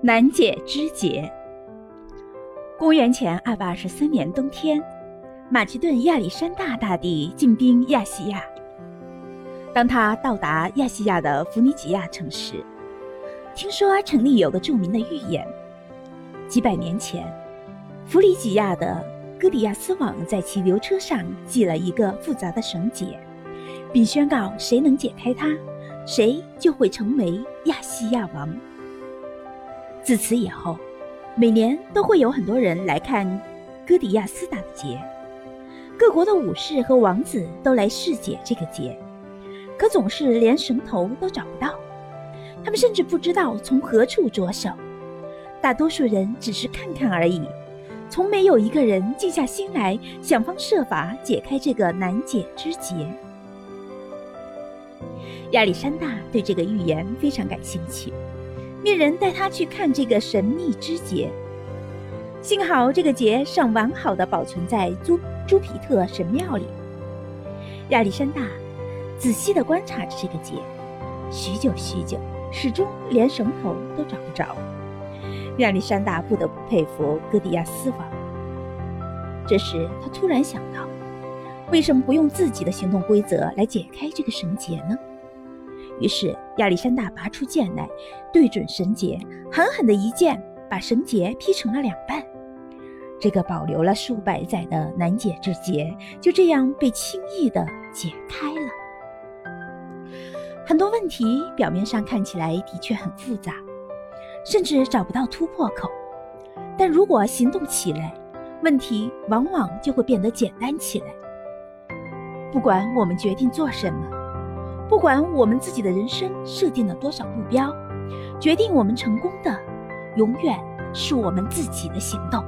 难解之结。公元前二百二十三年冬天，马其顿亚历山大大帝进兵亚细亚。当他到达亚细亚的弗尼吉亚城时，听说城里有个著名的预言：几百年前，弗里吉亚的哥里亚斯王在其牛车上系了一个复杂的绳结，并宣告谁能解开它，谁就会成为亚细亚王。自此以后，每年都会有很多人来看哥迪亚斯打的结，各国的武士和王子都来试解这个结，可总是连绳头都找不到。他们甚至不知道从何处着手，大多数人只是看看而已，从没有一个人静下心来想方设法解开这个难解之结。亚历山大对这个预言非常感兴趣。一人带他去看这个神秘之节。幸好这个节尚完好的保存在朱朱皮特神庙里。亚历山大仔细地观察着这个节，许久许久，始终连绳头都找不着。亚历山大不得不佩服哥迪亚斯王。这时，他突然想到，为什么不用自己的行动规则来解开这个绳结呢？于是亚历山大拔出剑来，对准绳结，狠狠的一剑，把绳结劈成了两半。这个保留了数百载的难解之结，就这样被轻易的解开了。很多问题表面上看起来的确很复杂，甚至找不到突破口，但如果行动起来，问题往往就会变得简单起来。不管我们决定做什么。不管我们自己的人生设定了多少目标，决定我们成功的，永远是我们自己的行动。